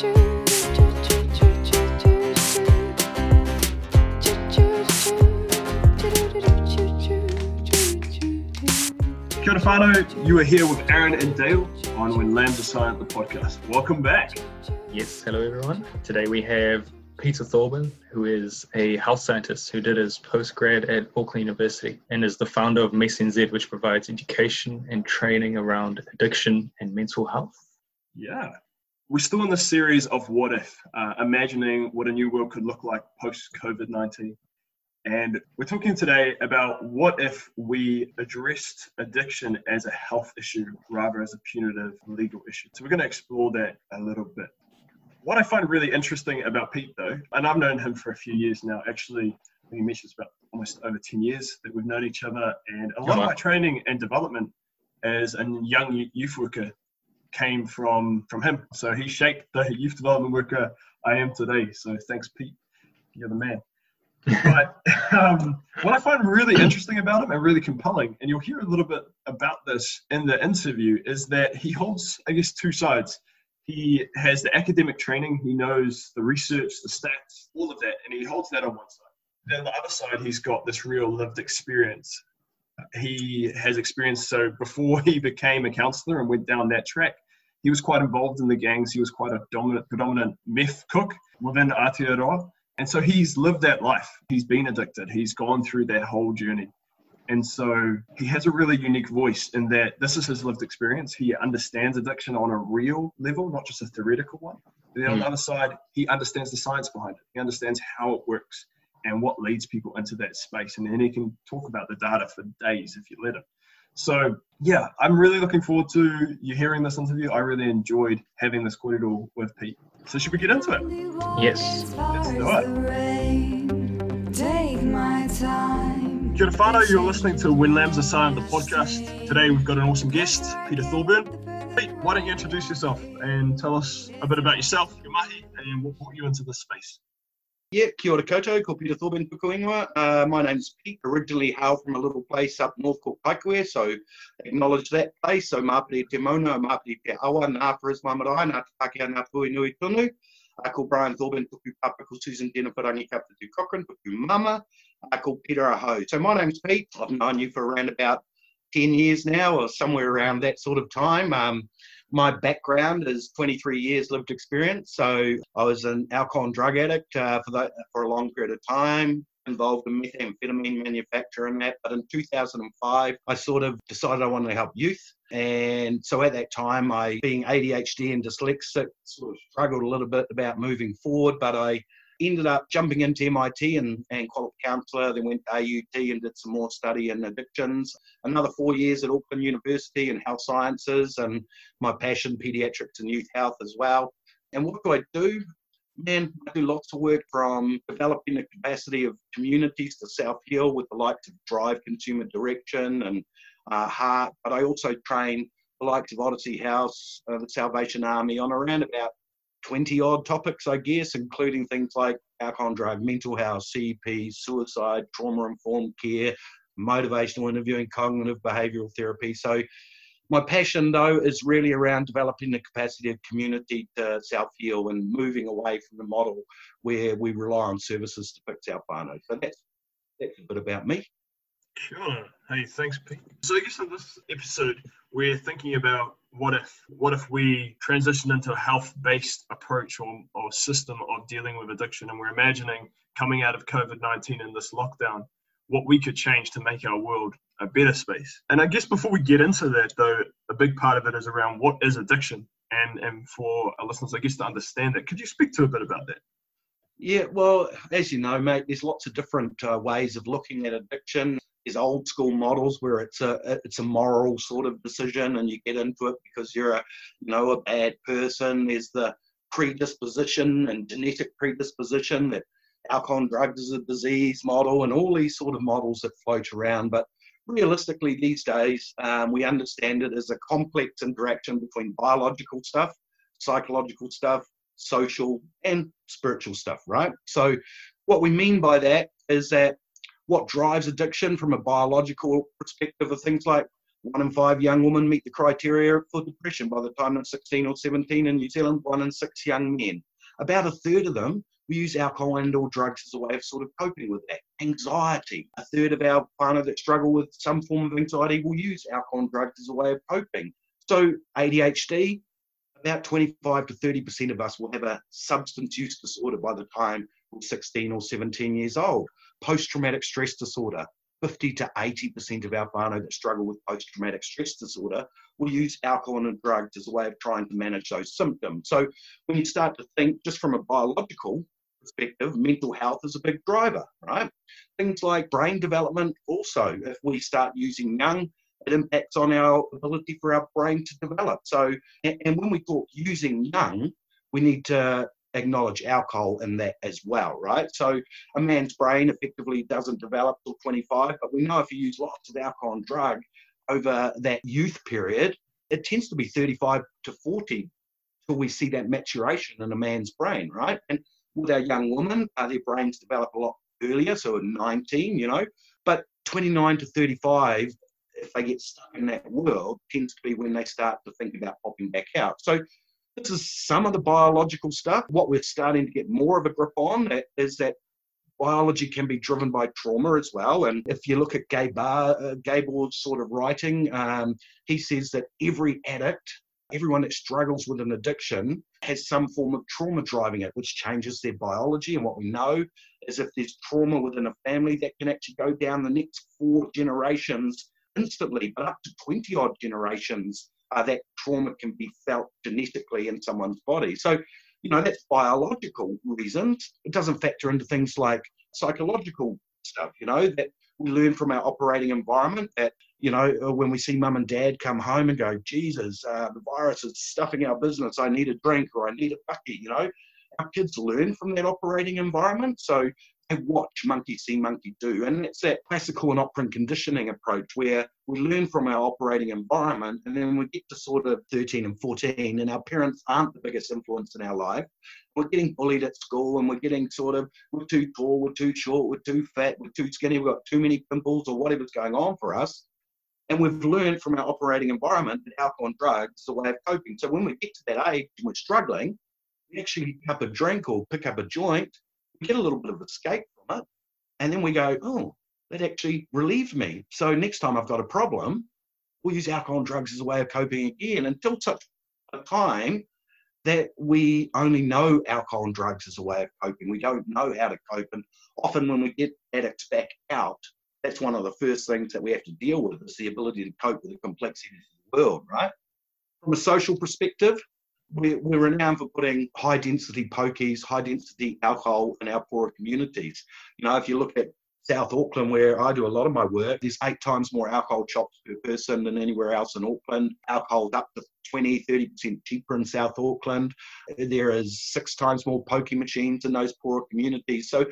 Kia ora whanau, you are here with Aaron and Dale on When Lambs Are Silent, the podcast. Welcome back. Yes, hello everyone. Today we have Peter Thorburn, who is a health scientist who did his postgrad at Auckland University and is the founder of Mason Z, which provides education and training around addiction and mental health. Yeah. We're still in the series of What If, uh, imagining what a new world could look like post COVID 19. And we're talking today about what if we addressed addiction as a health issue rather as a punitive legal issue. So we're going to explore that a little bit. What I find really interesting about Pete, though, and I've known him for a few years now, actually, I think he mentions about almost over 10 years that we've known each other. And a lot of my training and development as a young youth worker came from, from him. So he shaped the youth development worker I am today. So thanks, Pete. You're the man but um, what I find really interesting about him and really compelling, and you'll hear a little bit about this in the interview, is that he holds, I guess, two sides. He has the academic training, he knows the research, the stats, all of that, and he holds that on one side. Then the other side, he's got this real lived experience. He has experience. So before he became a counselor and went down that track, he was quite involved in the gangs. He was quite a dominant, predominant meth cook within Aotearoa and so he's lived that life. He's been addicted. He's gone through that whole journey. And so he has a really unique voice in that this is his lived experience. He understands addiction on a real level, not just a theoretical one. But then on the hmm. other side, he understands the science behind it. He understands how it works and what leads people into that space. And then he can talk about the data for days if you let him. So yeah, I'm really looking forward to you hearing this interview. I really enjoyed having this kōrero with Pete. So should we get into it? Yes. Let's do it. Take my time. Kia whanau, you're listening to When Lambs Are Silent, the podcast. Today we've got an awesome guest, Peter Thorburn. Pete, why don't you introduce yourself and tell us a bit about yourself, your mahi, and what brought you into this space? Yeah, kia ora koutou, ko Peter Thorburn Pukuingoa. Uh, my name's Pete, originally hail from a little place up north called Paikoware, so acknowledge that place. So Mapiri Te Mauna, Mapiri Te Awa, Ngā Paris Mā Marae, Ngā Te Pākehā, Ngāpuhi Nui Tonu. I call Brian Thorburn, Puku Papa, ko Susan Dena Parangi Kapta Tu Cochrane, Puku Mama. I call Peter Aho. So my name's Pete. I've known you for around about 10 years now, or somewhere around that sort of time. Um, my background is 23 years lived experience. So I was an alcohol and drug addict uh, for, the, for a long period of time, involved in methamphetamine manufacture and that. But in 2005, I sort of decided I wanted to help youth. And so at that time, I, being ADHD and dyslexic, sort of struggled a little bit about moving forward, but I ended up jumping into MIT and, and qualified counsellor, then went to AUT and did some more study in addictions. Another four years at Auckland University in health sciences and my passion, paediatrics and youth health as well. And what do I do? Man, I do lots of work from developing the capacity of communities to self heal with the likes of Drive Consumer Direction and uh, Heart, but I also train the likes of Odyssey House, uh, the Salvation Army on around about 20 odd topics, I guess, including things like alcohol and drug, mental health, CP, suicide, trauma informed care, motivational interviewing, cognitive behavioral therapy. So, my passion though is really around developing the capacity of community to self heal and moving away from the model where we rely on services to fix our whānau. So, that's, that's a bit about me. Sure. Hey, thanks, Pete. So, I guess in this episode, we're thinking about what if? What if we transition into a health-based approach or, or system of dealing with addiction and we're imagining coming out of covid-19 in this lockdown what we could change to make our world a better space. And i guess before we get into that though a big part of it is around what is addiction? And and for our listeners i guess to understand that could you speak to a bit about that? Yeah, well, as you know, mate, there's lots of different uh, ways of looking at addiction old school models where it's a it's a moral sort of decision and you get into it because you're a you know a bad person. There's the predisposition and genetic predisposition that alcohol and drugs is a disease model and all these sort of models that float around. But realistically these days um, we understand it as a complex interaction between biological stuff psychological stuff social and spiritual stuff right? So what we mean by that is that what drives addiction from a biological perspective are things like one in five young women meet the criteria for depression by the time they're 16 or 17 in New Zealand, one in six young men. About a third of them we use alcohol and or drugs as a way of sort of coping with that. Anxiety. A third of our partner that struggle with some form of anxiety will use alcohol and drugs as a way of coping. So ADHD, about 25 to 30% of us will have a substance use disorder by the time we're 16 or 17 years old. Post-traumatic stress disorder, 50 to 80% of our whānau that struggle with post-traumatic stress disorder will use alcohol and drugs as a way of trying to manage those symptoms. So when you start to think just from a biological perspective, mental health is a big driver, right? Things like brain development also, if we start using young, it impacts on our ability for our brain to develop. So, and when we talk using young, we need to acknowledge alcohol in that as well, right? So a man's brain effectively doesn't develop till 25, but we know if you use lots of alcohol and drug over that youth period, it tends to be 35 to 40 till we see that maturation in a man's brain, right? And with our young women, uh, their brains develop a lot earlier, so at 19, you know, but 29 to 35, if they get stuck in that world, tends to be when they start to think about popping back out. So this is some of the biological stuff. What we're starting to get more of a grip on is that biology can be driven by trauma as well. And if you look at Gabor, uh, Gabor's sort of writing, um, he says that every addict, everyone that struggles with an addiction, has some form of trauma driving it, which changes their biology. And what we know is if there's trauma within a family, that can actually go down the next four generations instantly, but up to 20 odd generations uh, that trauma can be felt genetically in someone's body. So, you know, that's biological reasons. It doesn't factor into things like psychological stuff, you know, that we learn from our operating environment that, you know, uh, when we see mum and dad come home and go, Jesus, uh, the virus is stuffing our business, I need a drink or I need a bucky, you know, our kids learn from that operating environment. So watch monkey see, monkey do. And it's that classical and operant conditioning approach where we learn from our operating environment and then we get to sort of 13 and 14 and our parents aren't the biggest influence in our life. We're getting bullied at school and we're getting sort of, we're too tall, we're too short, we're too fat, we're too skinny, we've got too many pimples or whatever's going on for us. And we've learned from our operating environment that alcohol and drugs is a way of coping. So when we get to that age and we're struggling, we actually pick up a drink or pick up a joint get a little bit of escape from it. And then we go, oh, that actually relieved me. So next time I've got a problem, we'll use alcohol and drugs as a way of coping again until such a time that we only know alcohol and drugs as a way of coping. We don't know how to cope. And often when we get addicts back out, that's one of the first things that we have to deal with is the ability to cope with the complexities of the world, right? From a social perspective, we're, we're renowned for putting high density pokies, high density alcohol in our poorer communities. You know, if you look at South Auckland, where I do a lot of my work, there's eight times more alcohol shops per person than anywhere else in Auckland. Alcohol's up to 20, 30% cheaper in South Auckland. There is six times more pokie machines in those poorer communities. So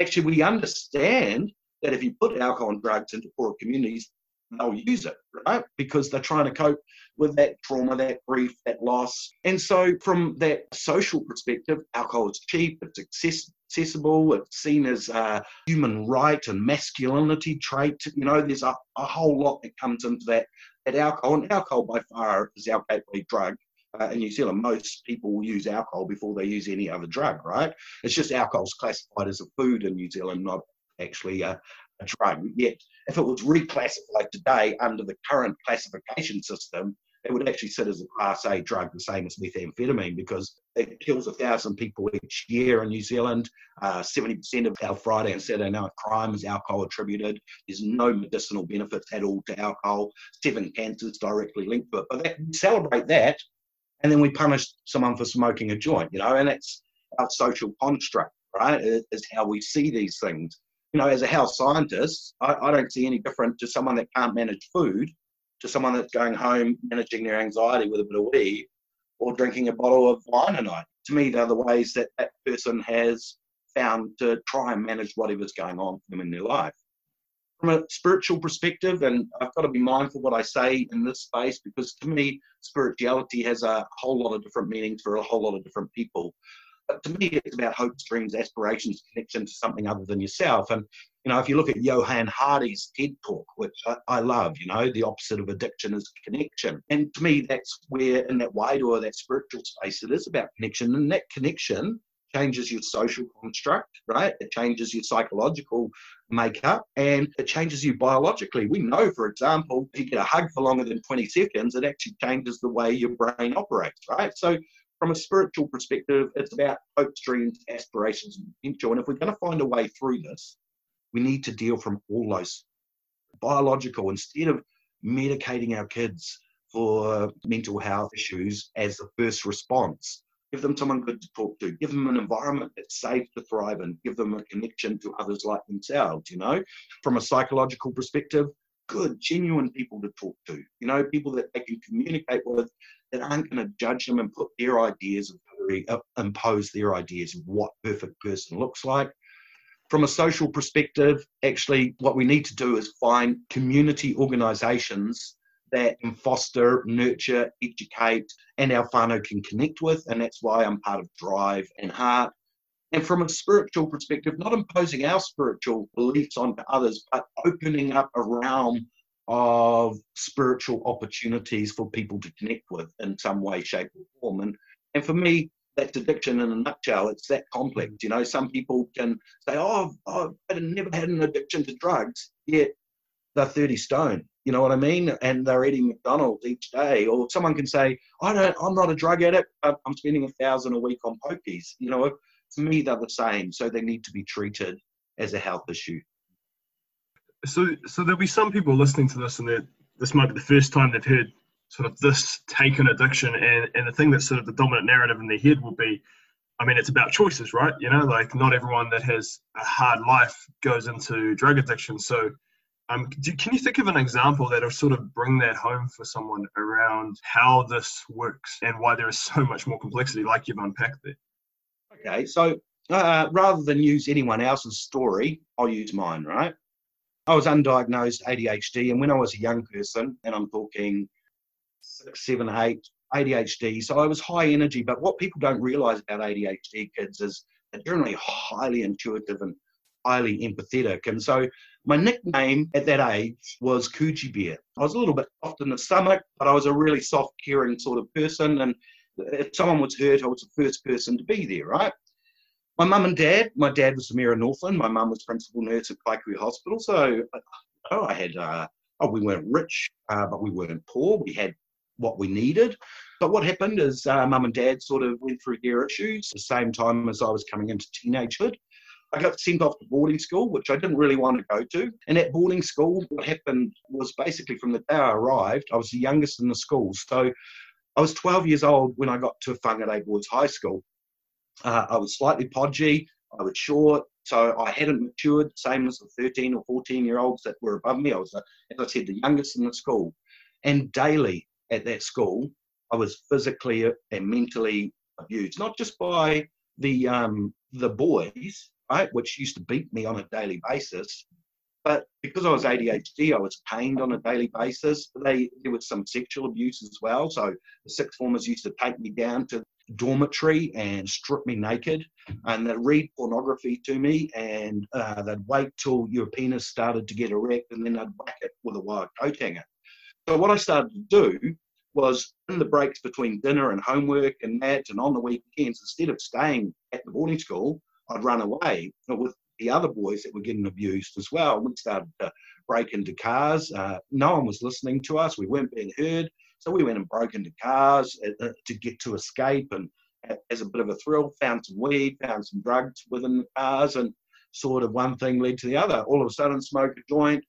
actually, we understand that if you put alcohol and drugs into poorer communities, they'll use it, right? Because they're trying to cope with that trauma, that grief, that loss. And so, from that social perspective, alcohol is cheap, it's access- accessible, it's seen as a human right and masculinity trait. You know, there's a, a whole lot that comes into that, that alcohol. And alcohol, by far, is our gateway drug. Uh, in New Zealand, most people use alcohol before they use any other drug, right? It's just alcohol's classified as a food in New Zealand, not actually a, a drug. Yet, if it was reclassified today under the current classification system, it would actually sit as a Class A drug, the same as methamphetamine, because it kills a thousand people each year in New Zealand. Uh, 70% of our Friday and Saturday night crime is alcohol attributed. There's no medicinal benefits at all to alcohol. Seven cancers directly linked to it. But that, we celebrate that, and then we punish someone for smoking a joint, you know, and that's our social construct, right? Is how we see these things you know, as a health scientist, I, I don't see any different to someone that can't manage food to someone that's going home managing their anxiety with a bit of weed or drinking a bottle of wine a night. To me, they're the ways that that person has found to try and manage whatever's going on for them in their life. From a spiritual perspective, and I've got to be mindful what I say in this space because to me, spirituality has a whole lot of different meanings for a whole lot of different people. But to me, it's about hopes, dreams, aspirations, connection to something other than yourself. And You know, if you look at Johann Hari's TED talk, which I, I, love, you know, the opposite of addiction is connection. And to me, that's where in that wider or that spiritual space, it is about connection. And that connection changes your social construct, right? It changes your psychological makeup and it changes you biologically. We know, for example, if you get a hug for longer than 20 seconds, it actually changes the way your brain operates, right? So from a spiritual perspective, it's about hopes, dreams, aspirations, and potential. And if we're going to find a way through this, we need to deal from all those biological instead of medicating our kids for mental health issues as the first response. Give them someone good to talk to. Give them an environment that's safe to thrive in. Give them a connection to others like themselves, you know. From a psychological perspective, good, genuine people to talk to. You know, people that they can communicate with that aren't going to judge them and put their ideas, uh, impose their ideas of what perfect person looks like. From a social perspective, actually, what we need to do is find community organisations that can foster, nurture, educate, and our whānau can connect with. And that's why I'm part of Drive and Heart. And from a spiritual perspective, not imposing our spiritual beliefs onto others, but opening up a realm of spiritual opportunities for people to connect with in some way, shape, or form. And and for me, that's addiction in a nutshell. It's that complex. Mm. You know, some people can say, "Oh, oh I've, I've never had an addiction to drugs," yet they're 30 stone. You know what I mean? And they're eating McDonald's each day. Or someone can say, "I don't. I'm not a drug addict. I'm spending a thousand a week on pokies." You know, for me, they're the same. So they need to be treated as a health issue. So, so there'll be some people listening to this, and this might be the first time they've heard sort of this take on addiction, and and the thing that's sort of the dominant narrative in their head will be, I mean, it's about choices, right? You know, like not everyone that has a hard life goes into drug addiction. So, um, do, can you think of an example that'll sort of bring that home for someone around how this works and why there is so much more complexity, like you've unpacked there? Okay, so uh, rather than use anyone else's story, I'll use mine, right? I was undiagnosed ADHD, and when I was a young person, and I'm talking six, seven, eight, ADHD, so I was high energy. But what people don't realize about ADHD kids is they're generally highly intuitive and highly empathetic. And so my nickname at that age was Coochie Bear. I was a little bit soft in the stomach, but I was a really soft, caring sort of person. And if someone was hurt, I was the first person to be there, right? My mum and dad, my dad was from Era Northland, my mum was principal nurse at Kaikui Hospital. So oh, I had, uh, oh, we weren't rich, uh, but we weren't poor. We had what we needed. But what happened is uh, mum and dad sort of went through their issues at the same time as I was coming into teenagehood. I got sent off to boarding school, which I didn't really want to go to. And at boarding school, what happened was basically from the day I arrived, I was the youngest in the school. So I was 12 years old when I got to Whangarei Boys High School. Uh, I was slightly podgy. I was short, so I hadn't matured, same as the 13 or 14 year olds that were above me. I was, uh, as I said, the youngest in the school. And daily at that school, I was physically and mentally abused, not just by the um, the boys, right, which used to beat me on a daily basis, but because I was ADHD, I was pained on a daily basis. They there was some sexual abuse as well. So the sixth formers used to take me down to dormitory and strip me naked, and they'd read pornography to me, and uh, they'd wait till your penis started to get erect, and then they'd whack it with a wire coat hanger. So what I started to do was in the breaks between dinner and homework and that, and on the weekends, instead of staying at the boarding school, I'd run away with the other boys that were getting abused as well. We started to break into cars. Uh, no one was listening to us. We weren't being heard. So we went and broke into cars uh, uh to get to escape and as a bit of a thrill, found some weed, found some drugs within the cars, and sort of one thing led to the other. All of a sudden, smoke a joint.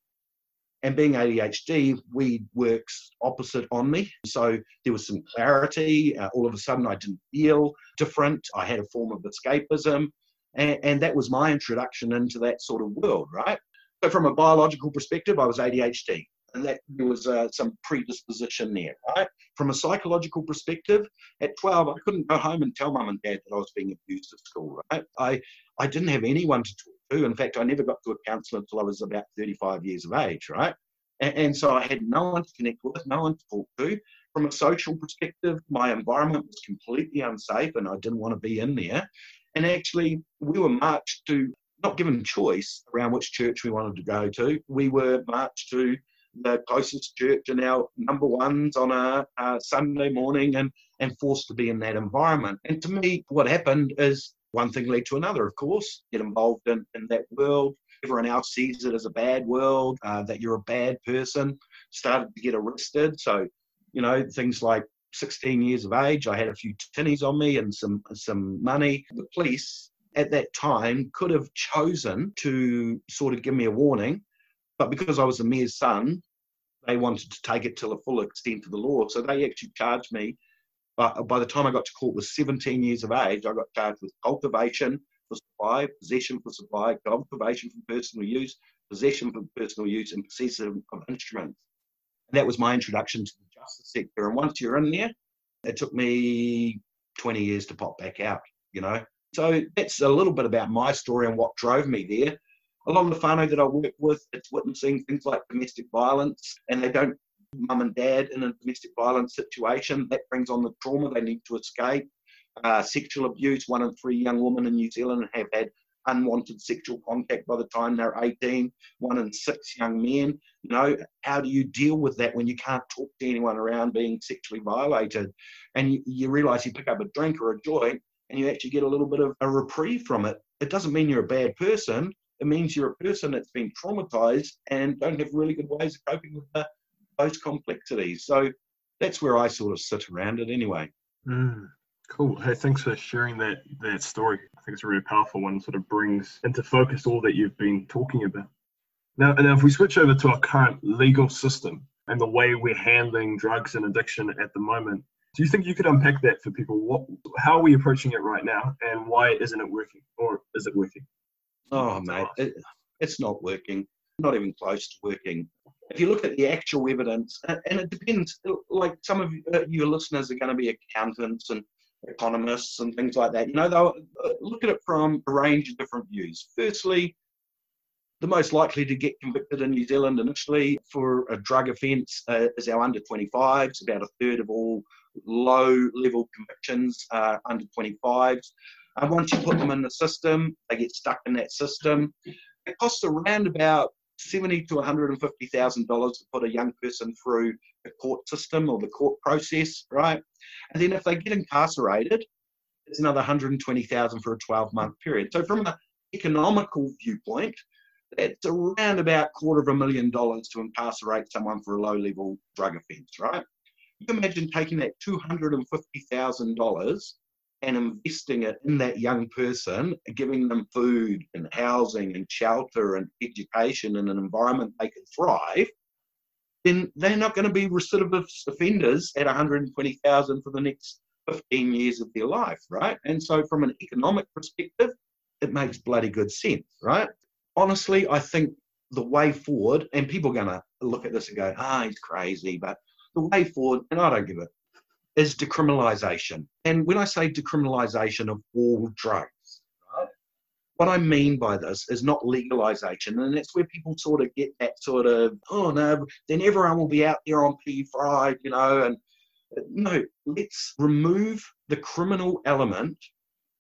And being ADHD, weed works opposite on me. So there was some clarity. Uh, all of a sudden, I didn't feel different. I had a form of escapism. And, and that was my introduction into that sort of world, right? So, from a biological perspective, I was ADHD, and that there was uh, some predisposition there, right? From a psychological perspective, at 12, I couldn't go home and tell mum and dad that I was being abused at school, right? I, I didn't have anyone to talk to. In fact, I never got to a counsellor until I was about 35 years of age, right? And, and so I had no one to connect with, no one to talk to. From a social perspective, my environment was completely unsafe and I didn't want to be in there. And actually, we were marched to not given choice around which church we wanted to go to. We were marched to the closest church and our number ones on a, a, Sunday morning and, and forced to be in that environment. And to me, what happened is one thing led to another, of course. Get involved in, in that world. Everyone else sees it as a bad world, uh, that you're a bad person. Started to get arrested. So, you know, things like 16 years of age, I had a few tinnies on me and some some money. The police at that time could have chosen to sort of give me a warning but because I was a mayor's son, they wanted to take it to the full extent of the law. So they actually charged me. But by the time I got to court with 17 years of age, I got charged with cultivation for supply, possession for supply, cultivation for personal use, possession for personal use, and possession of instruments. And that was my introduction to the justice sector. And once you're in there, it took me 20 years to pop back out, you know. So that's a little bit about my story and what drove me there a lot of the whānau that I work with, it's witnessing things like domestic violence, and they don't mum and dad in a domestic violence situation. That brings on the trauma they need to escape. Uh, sexual abuse, one in three young women in New Zealand have had unwanted sexual contact by the time they're 18, one in six young men. You know, how do you deal with that when you can't talk to anyone around being sexually violated? And you, you realize you pick up a drink or a joint and you actually get a little bit of a reprieve from it. It doesn't mean you're a bad person it means you're a person that's been traumatized and don't have really good ways of coping with the, those complexities. So that's where I sort of sit around it anyway. Mm, cool. Hey, thanks for sharing that that story. I think it's a really powerful one. Sort of brings into focus all that you've been talking about. Now, if we switch over to our current legal system and the way we're handling drugs and addiction at the moment, do you think you could unpack that for people? What, how are we approaching it right now, and why isn't it working, or is it working? Oh, mate, it, it's not working. Not even close to working. If you look at the actual evidence, and it depends, like some of uh, your listeners are going to be accountants and economists and things like that. You know, they'll uh, look at it from a range of different views. Firstly, the most likely to get convicted in New Zealand initially for a drug offence uh, is our under 25s. About a third of all low level convictions are under 25s. And once you put them in the system, they get stuck in that system. It costs around about seventy to one hundred and fifty thousand dollars to put a young person through the court system or the court process, right? And then if they get incarcerated, it's another one hundred and twenty thousand for a twelve month period. So from an economical viewpoint, it's around about quarter of a million dollars to incarcerate someone for a low level drug offence, right? You imagine taking that two hundred and fifty thousand dollars and investing it in that young person, giving them food and housing and shelter and education and an environment they can thrive, then they're not going to be recidivist offenders at 120,000 for the next 15 years of their life, right? And so, from an economic perspective, it makes bloody good sense, right? Honestly, I think the way forward, and people are going to look at this and go, ah, he's crazy, but the way forward, and I don't give a is decriminalisation. And when I say decriminalisation of all drugs, what I mean by this is not legalisation. And that's where people sort of get that sort of, oh no, then everyone will be out there on P Fried, you know, and no, let's remove the criminal element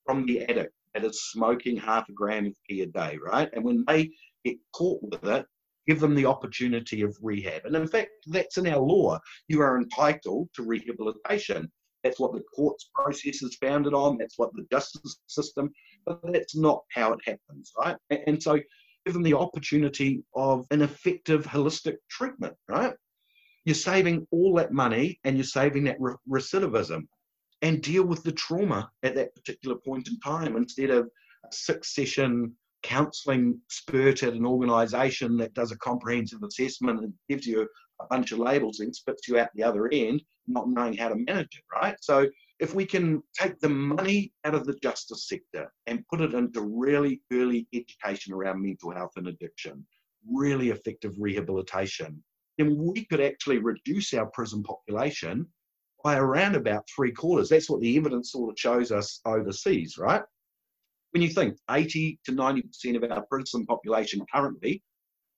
from the addict that is smoking half a gram of P a day, right? And when they get caught with it, give them the opportunity of rehab. And in fact, that's in our law. You are entitled to rehabilitation. That's what the courts process is founded on. That's what the justice system, but that's not how it happens, right? And so give them the opportunity of an effective holistic treatment, right? You're saving all that money and you're saving that re- recidivism and deal with the trauma at that particular point in time instead of a six session counselling spurt at an organisation that does a comprehensive assessment and gives you a bunch of labels and spits you out the other end, not knowing how to manage it, right? So if we can take the money out of the justice sector and put it into really early education around mental health and addiction, really effective rehabilitation, then we could actually reduce our prison population by around about three quarters. That's what the evidence sort of shows us overseas, right? When you think 80 to 90% of our prison population currently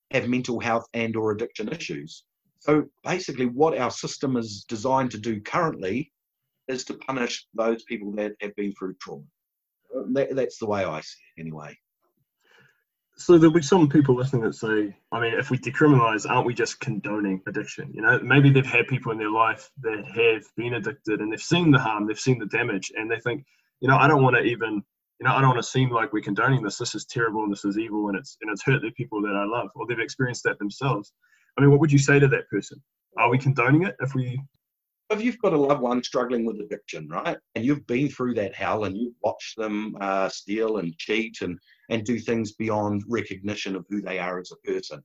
have mental health and or addiction issues. So basically what our system is designed to do currently is to punish those people that have been through trauma. Uh, that, that's the way I see it anyway. So there'll be some people listening that say, I mean, if we decriminalize, aren't we just condoning addiction? You know, maybe they've had people in their life that have been addicted and they've seen the harm, they've seen the damage, and they think, you know, I don't want to even, you know, I don't want to seem like we're condoning this. This is terrible and this is evil and it's and it's hurt the people that I love or they've experienced that themselves. I mean, what would you say to that person? Are we condoning it if we if you've got a loved one struggling with addiction, right, and you've been through that hell and you've watched them uh, steal and cheat and, and do things beyond recognition of who they are as a person,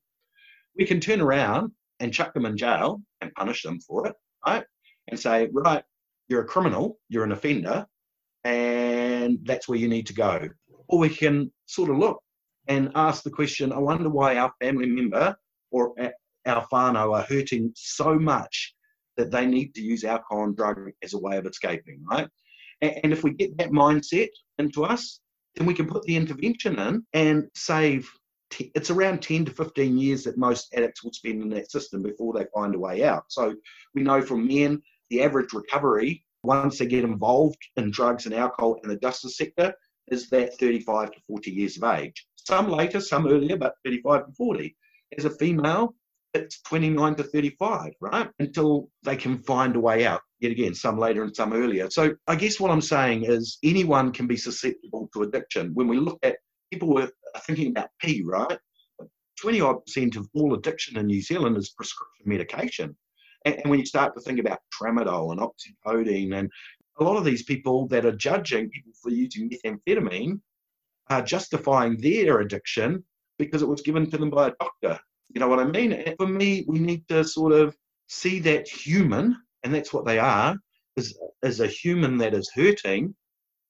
we can turn around and chuck them in jail and punish them for it, right? And say, right, you're a criminal, you're an offender, and that's where you need to go. Or we can sort of look and ask the question, I wonder why our family member or our whānau are hurting so much that they need to use alcohol and drug as a way of escaping, right? And, if we get that mindset into us, then we can put the intervention in and save. It's around 10 to 15 years that most addicts will spend in that system before they find a way out. So we know from men, the average recovery once they get involved in drugs and alcohol in the justice sector is that 35 to 40 years of age. Some later, some earlier, but 35 to 40. As a female, it's 29 to 35, right? Until they can find a way out. Yet again, some later and some earlier. So I guess what I'm saying is anyone can be susceptible to addiction. When we look at people were thinking about P, right? 20 odd percent of all addiction in New Zealand is prescription medication. And, and when you start to think about tramadol and oxycodone, and a lot of these people that are judging people for using methamphetamine are justifying their addiction because it was given to them by a doctor you know what I mean? And for me, we need to sort of see that human, and that's what they are, is, is a human that is hurting,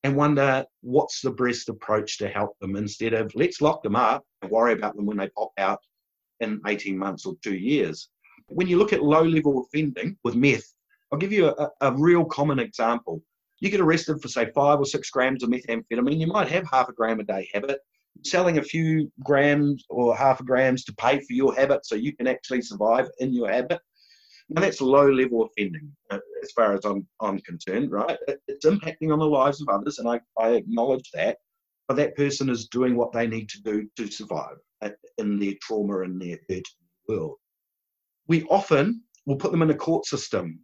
and wonder what's the best approach to help them instead of let's lock them up and worry about them when they pop out in 18 months or two years. When you look at low level offending with meth, I'll give you a, a real common example. You get arrested for, say, five or six grams of methamphetamine. You might have half a gram a day habit selling a few grams or half a grams to pay for your habit so you can actually survive in your habit. Now that's low level offending uh, as far as I'm, I'm concerned, right? It's impacting on the lives of others, and I, I acknowledge that. But that person is doing what they need to do to survive uh, in their trauma and their hurt world. We often will put them in a court system.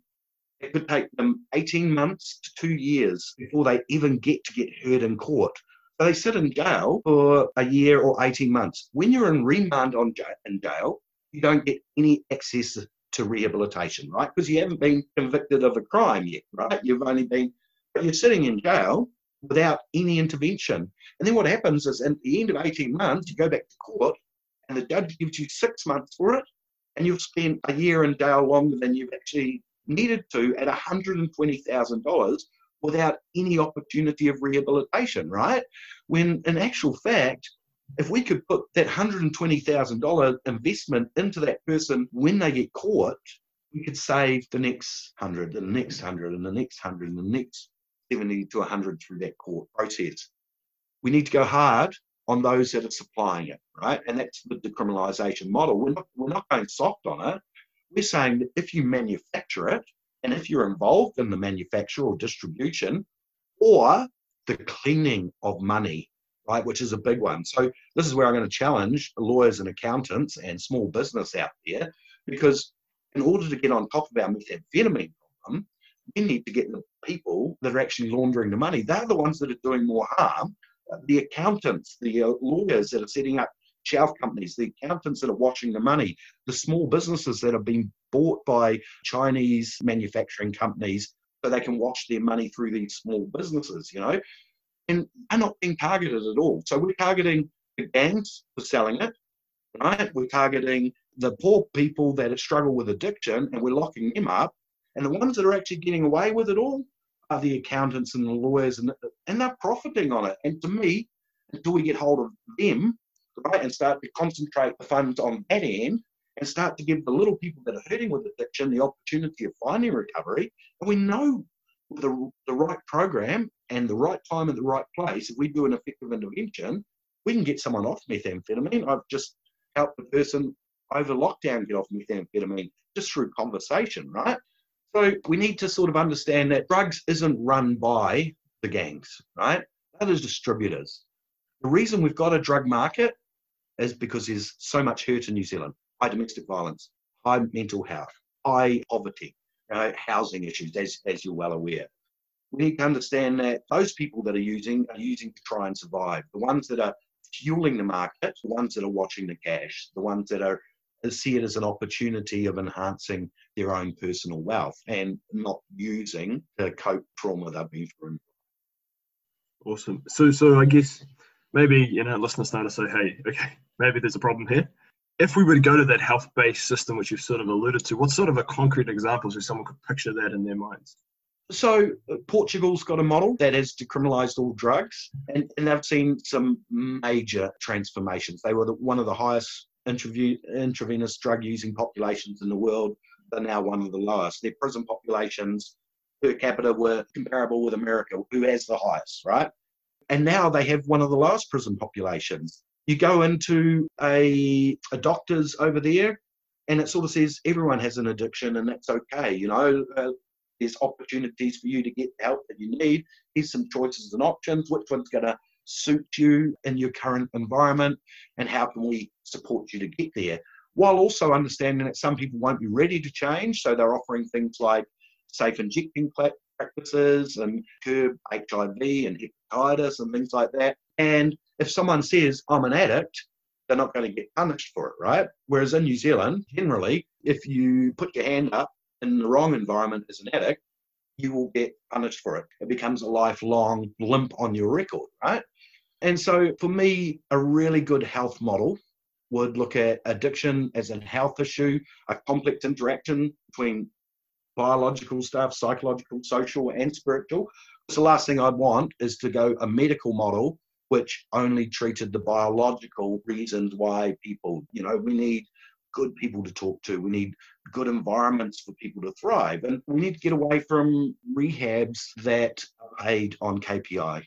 It could take them 18 months to two years before they even get to get heard in court So they sit in jail for a year or 18 months. When you're in remand on jail, in jail, you don't get any access to rehabilitation, right? Because you haven't been convicted of a crime yet, right? You've only been, but you're sitting in jail without any intervention. And then what happens is at the end of 18 months, you go back to court and the judge gives you six months for it, and you've spent a year in jail longer than you've actually needed to at $120,000 without any opportunity of rehabilitation, right? When in actual fact, if we could put that $120,000 investment into that person when they get caught, we could save the next 100 and the next 100 and the next 100 and the next 70 to 100 through that court process. We need to go hard on those that are supplying it, right? And that's the decriminalisation model. We're not, we're not going soft on it. We're saying that if you manufacture it, and if you're involved in the manufacture or distribution or the cleaning of money, right, which is a big one. So this is where I'm going to challenge lawyers and accountants and small business out there, because in order to get on top of our methamphetamine problem, we need to get the people that are actually laundering the money. They're the ones that are doing more harm. The accountants, the uh, lawyers that are setting up shelf companies, the accountants that are watching the money, the small businesses that have been bought by Chinese manufacturing companies so they can wash their money through these small businesses, you know, and they're not being targeted at all. So we're targeting the gangs for selling it, right? We're targeting the poor people that struggle with addiction and we're locking them up. And the ones that are actually getting away with it all are the accountants and the lawyers, and, and they're profiting on it. And to me, until we get hold of them, right, and start to concentrate the funds on that end and start to give the little people that are hurting with addiction the opportunity of finding recovery. And we know the, the right program and the right time and the right place, if we do an effective intervention, we can get someone off methamphetamine. I've just helped a person over lockdown get off methamphetamine just through conversation, right? So we need to sort of understand that drugs isn't run by the gangs, right? That is distributors. The reason we've got a drug market is because there's so much hurt in New Zealand high domestic violence, high mental health, high poverty, uh, housing issues, as, as you're well aware. We need to understand that those people that are using are using to try and survive. The ones that are fueling the market, the ones that are watching the cash, the ones that are see it as an opportunity of enhancing their own personal wealth and not using to cope trauma they've been through. Awesome. So, so I guess maybe you know listeners start to say, hey, okay, maybe there's a problem here. If we were to go to that health-based system, which you've sort of alluded to, what sort of a concrete examples where someone could picture that in their minds? So uh, Portugal's got a model that has decriminalised all drugs, and, and they've seen some major transformations. They were the, one of the highest intravenous drug using populations in the world. They're now one of the lowest. Their prison populations per capita were comparable with America, who has the highest, right? And now they have one of the lowest prison populations. You go into a, a doctor's over there, and it sort of says everyone has an addiction, and that's okay. You know, uh, there's opportunities for you to get the help that you need. Here's some choices and options. Which one's going to suit you in your current environment, and how can we support you to get there? While also understanding that some people won't be ready to change, so they're offering things like safe injecting practices and curb HIV and hepatitis and things like that. And if someone says, I'm an addict, they're not going to get punished for it, right? Whereas in New Zealand, generally, if you put your hand up in the wrong environment as an addict, you will get punished for it. It becomes a lifelong limp on your record, right? And so for me, a really good health model would look at addiction as a health issue, a complex interaction between biological stuff, psychological, social, and spiritual. So the last thing I'd want is to go a medical model which only treated the biological reasons why people, you know, we need good people to talk to. We need good environments for people to thrive. And we need to get away from rehabs that are paid on KPI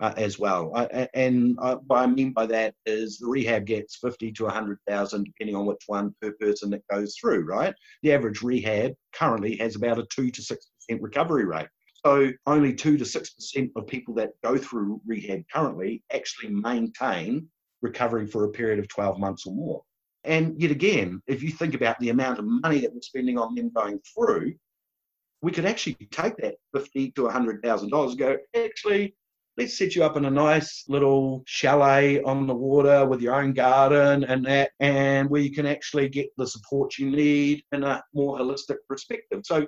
uh, as well. Uh, and uh, what I mean by that is the rehab gets 50 to 100,000 depending on which one per person that goes through, right? The average rehab currently has about a 2 to 6% recovery rate. So only 2 to 6% of people that go through rehab currently actually maintain recovery for a period of 12 months or more. And yet again, if you think about the amount of money that we're spending on them going through, we could actually take that fifty to hundred thousand dollars and go, actually, let's set you up in a nice little chalet on the water with your own garden and that, and where you can actually get the support you need in a more holistic perspective. So,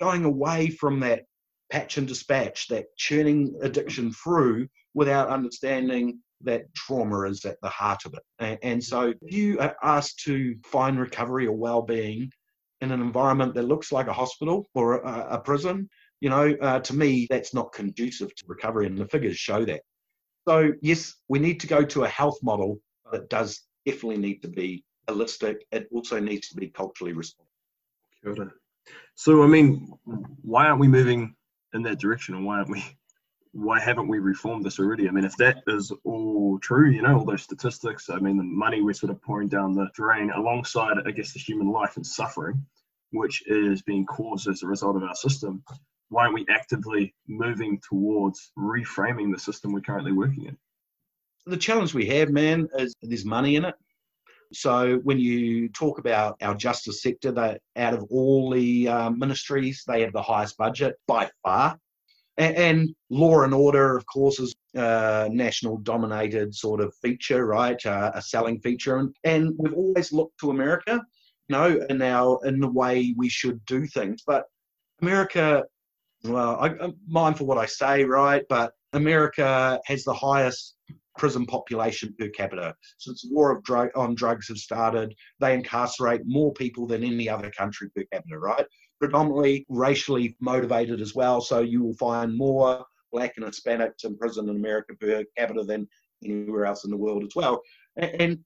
going away from that patch and dispatch, that churning addiction through without understanding that trauma is at the heart of it. And, so, if you are asked to find recovery or well being in an environment that looks like a hospital or a, a prison, you know, uh, to me, that's not conducive to recovery, and the figures show that. So, yes, we need to go to a health model that does definitely need to be holistic. It also needs to be culturally responsive. So, I mean, why aren't we moving in that direction, and why aren't we? Why haven't we reformed this already? I mean, if that is all true, you know, all those statistics, I mean, the money we're sort of pouring down the drain alongside, I guess, the human life and suffering, which is being caused as a result of our system, why aren't we actively moving towards reframing the system we're currently working in? The challenge we have, man, is there's money in it. So when you talk about our justice sector, that out of all the uh, ministries, they have the highest budget by far. And, and law and order, of course, is a national dominated sort of feature, right? Uh, a selling feature. And, and we've always looked to America, you know, in the way we should do things. But America well, I, am mindful what I say, right? But America has the highest prison population per capita. Since the war of drug, on drugs has started, they incarcerate more people than any other country per capita, right? Predominantly racially motivated as well. So you will find more black and Hispanics in prison in America per capita than anywhere else in the world as well. And, and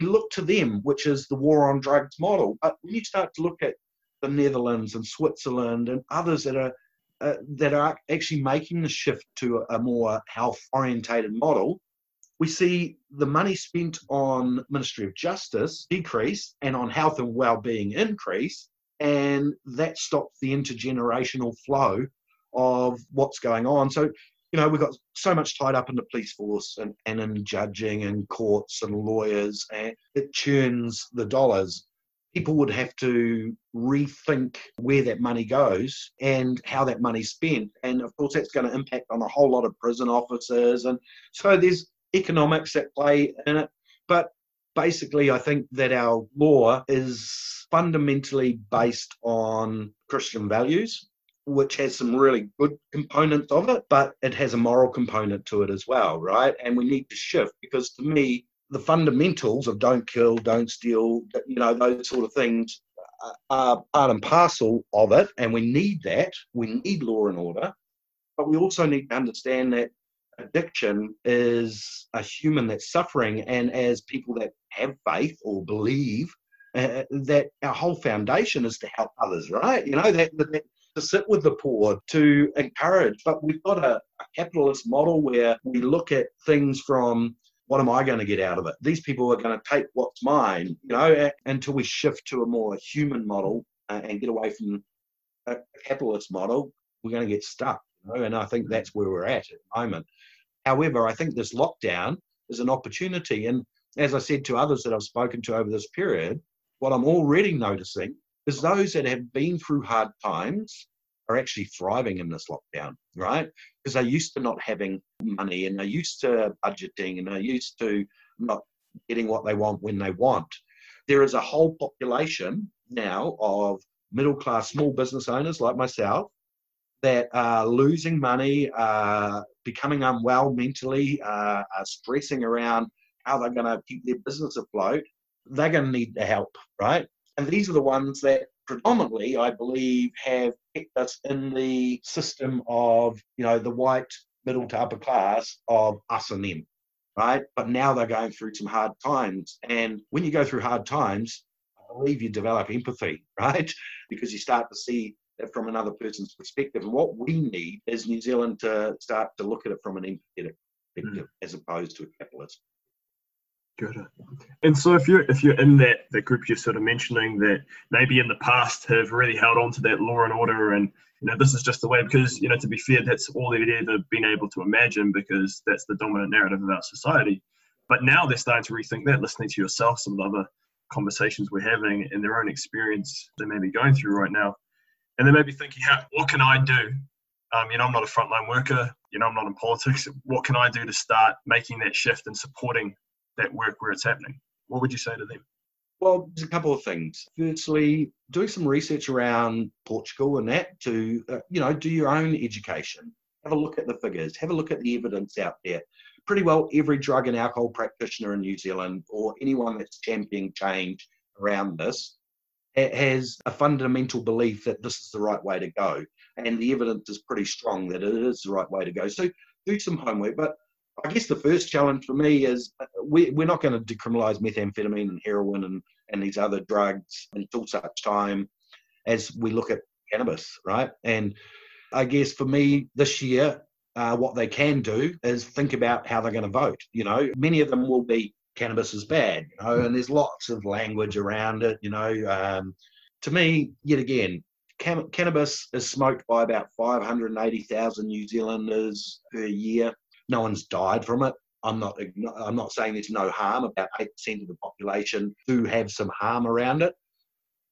look to them, which is the war on drugs model. But when you start to look at the Netherlands and Switzerland and others that are uh, that are actually making the shift to a, more health orientated model, we see the money spent on Ministry of Justice decrease and on health and well-being increase, and that stops the intergenerational flow of what's going on. So you know, we've got so much tied up in the police force and, and in judging and courts and lawyers, and it churns the dollars. People would have to rethink where that money goes and how that money's spent. And of course, that's going to impact on a whole lot of prison officers. And so there's economics at play in it. But basically, I think that our law is fundamentally based on Christian values which has some really good components of it, but it has a moral component to it as well, right? And we need to shift because to me, the fundamentals of don't kill, don't steal, you know, those sort of things are part and parcel of it. And we need that. We need law and order. But we also need to understand that addiction is a human that's suffering. And as people that have faith or believe, uh, that our whole foundation is to help others, right? You know, that, that to sit with the poor, to encourage. But we've got a, a capitalist model where we look at things from what am I going to get out of it? These people are going to take what's mine, you know, until we shift to a more human model uh, and get away from a capitalist model, we're going to get stuck. You know? And I think that's where we're at at the moment. However, I think this lockdown is an opportunity. And as I said to others that I've spoken to over this period, what I'm already noticing is those that have been through hard times are actually thriving in this lockdown, right? Because they're used to not having money and they're used to budgeting and they're used to not getting what they want when they want. There is a whole population now of middle class small business owners like myself that are losing money, uh, becoming unwell mentally, uh, are stressing around how they're going to keep their business afloat. They're going to need the help, right? And these are the ones that predominantly, I believe, have kept us in the system of, you know, the white middle to upper class of us and them, right? But now they're going through some hard times. And when you go through hard times, I believe you develop empathy, right? Because you start to see it from another person's perspective. And what we need is New Zealand to start to look at it from an empathetic perspective mm. as opposed to a capitalist. Good. And so if you're if you're in that that group you're sort of mentioning that maybe in the past have really held on to that law and order and you know this is just the way because you know to be fair that's all they've ever been able to imagine because that's the dominant narrative of our society. But now they're starting to rethink that, listening to yourself, some of the other conversations we're having and their own experience they may be going through right now. And they may be thinking, how, what can I do? Um, you know, I'm not a frontline worker. You know, I'm not in politics. What can I do to start making that shift and supporting that work where it's happening. What would you say to them? Well, there's a couple of things. Firstly, doing some research around Portugal and that to, uh, you know, do your own education. Have a look at the figures. Have a look at the evidence out there. Pretty well every drug and alcohol practitioner in New Zealand or anyone that's championing change around this has a fundamental belief that this is the right way to go. And the evidence is pretty strong that it is the right way to go. So do some homework. But I guess the first challenge for me is uh, we, we're not going to decriminalise methamphetamine and heroin and, and these other drugs until such time as we look at cannabis, right? And I guess for me this year, uh, what they can do is think about how they're going to vote. You know, many of them will be cannabis is bad, you know, and there's lots of language around it. You know, um, to me, yet again, cam- cannabis is smoked by about 580,000 New Zealanders per year no one's died from it. I'm not. I'm not saying there's no harm. About eight percent of the population do have some harm around it.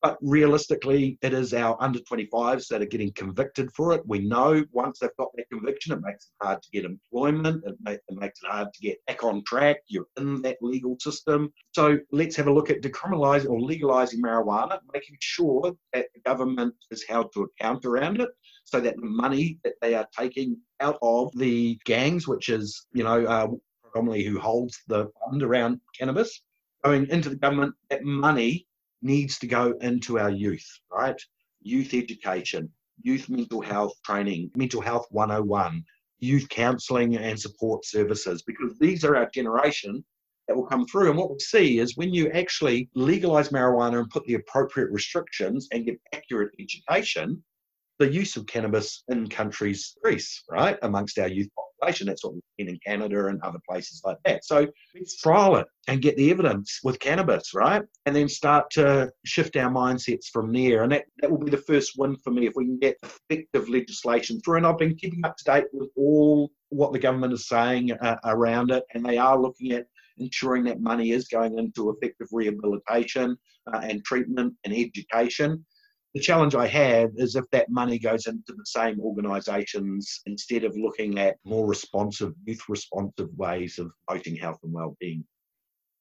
But realistically, it is our under 25s that are getting convicted for it. We know once they've got that conviction, it makes it hard to get employment. It, make, it makes it hard to get back on track. You're in that legal system. So let's have a look at decriminalising or legalising marijuana, making sure that the government is held to account around it so that the money that they are taking out of the gangs, which is, you know, uh, predominantly who holds the fund around cannabis, going into the government, that money needs to go into our youth, right? Youth education, youth mental health training, mental health 101, youth counselling and support services, because these are our generation that will come through. And what we see is when you actually legalize marijuana and put the appropriate restrictions and give accurate education, the use of cannabis in countries increase, right, amongst our youth population. That's what we've seen in Canada and other places like that. So let's trial it and get the evidence with cannabis, right? And then start to shift our mindsets from there. And that, that will be the first win for me if we can get effective legislation through. And I've been keeping up to date with all what the government is saying uh, around it, and they are looking at ensuring that money is going into effective rehabilitation uh, and treatment and education. The challenge I have is if that money goes into the same organisations instead of looking at more responsive, youth responsive ways of promoting health and well-being.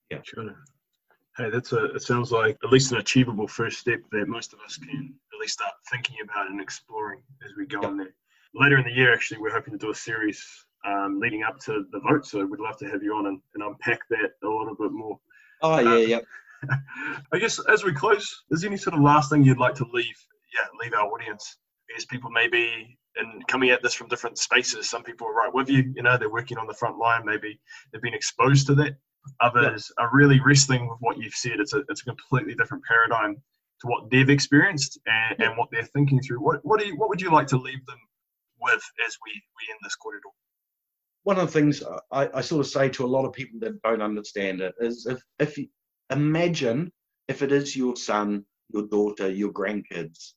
Yeah, sure. Hey, that's a. It sounds like at least an achievable first step that most of us can at least start thinking about and exploring as we go yep. on there. Later in the year, actually, we're hoping to do a series um, leading up to the vote. So we'd love to have you on and, and unpack that a little bit more. Oh yeah, um, yeah. I guess as we close, is there any sort of last thing you'd like to leave? Yeah, leave our audience. As people maybe and coming at this from different spaces. Some people are right with you. You know, they're working on the front line. Maybe they've been exposed to that. Others yeah. are really wrestling with what you've said. It's a it's a completely different paradigm to what they've experienced and, yeah. and what they're thinking through. What what do you, what would you like to leave them with as we we end this kōrero? one of the things I, I, sort of say to a lot of people that don't understand it is if, if you imagine if it is your son, your daughter, your grandkids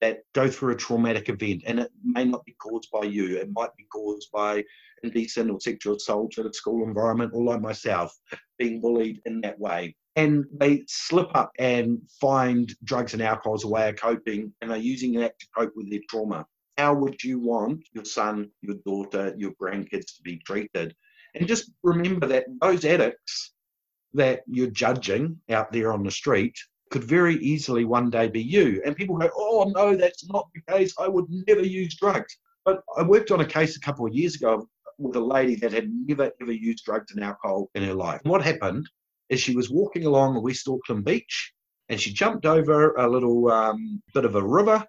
that go through a traumatic event, and it may not be caused by you, it might be caused by indecent or sexual assault in a school environment, or like myself, being bullied in that way. And they slip up and find drugs and alcohol as a way of coping, and are using that to cope with their trauma how would you want your son, your daughter, your grandkids to be treated? And just remember that those addicts that you're judging out there on the street could very easily one day be you. And people go, oh, no, that's not the case. I would never use drugs. But I worked on a case a couple of years ago with a lady that had never, ever used drugs and alcohol in her life. what happened is she was walking along West Auckland Beach and she jumped over a little um, bit of a river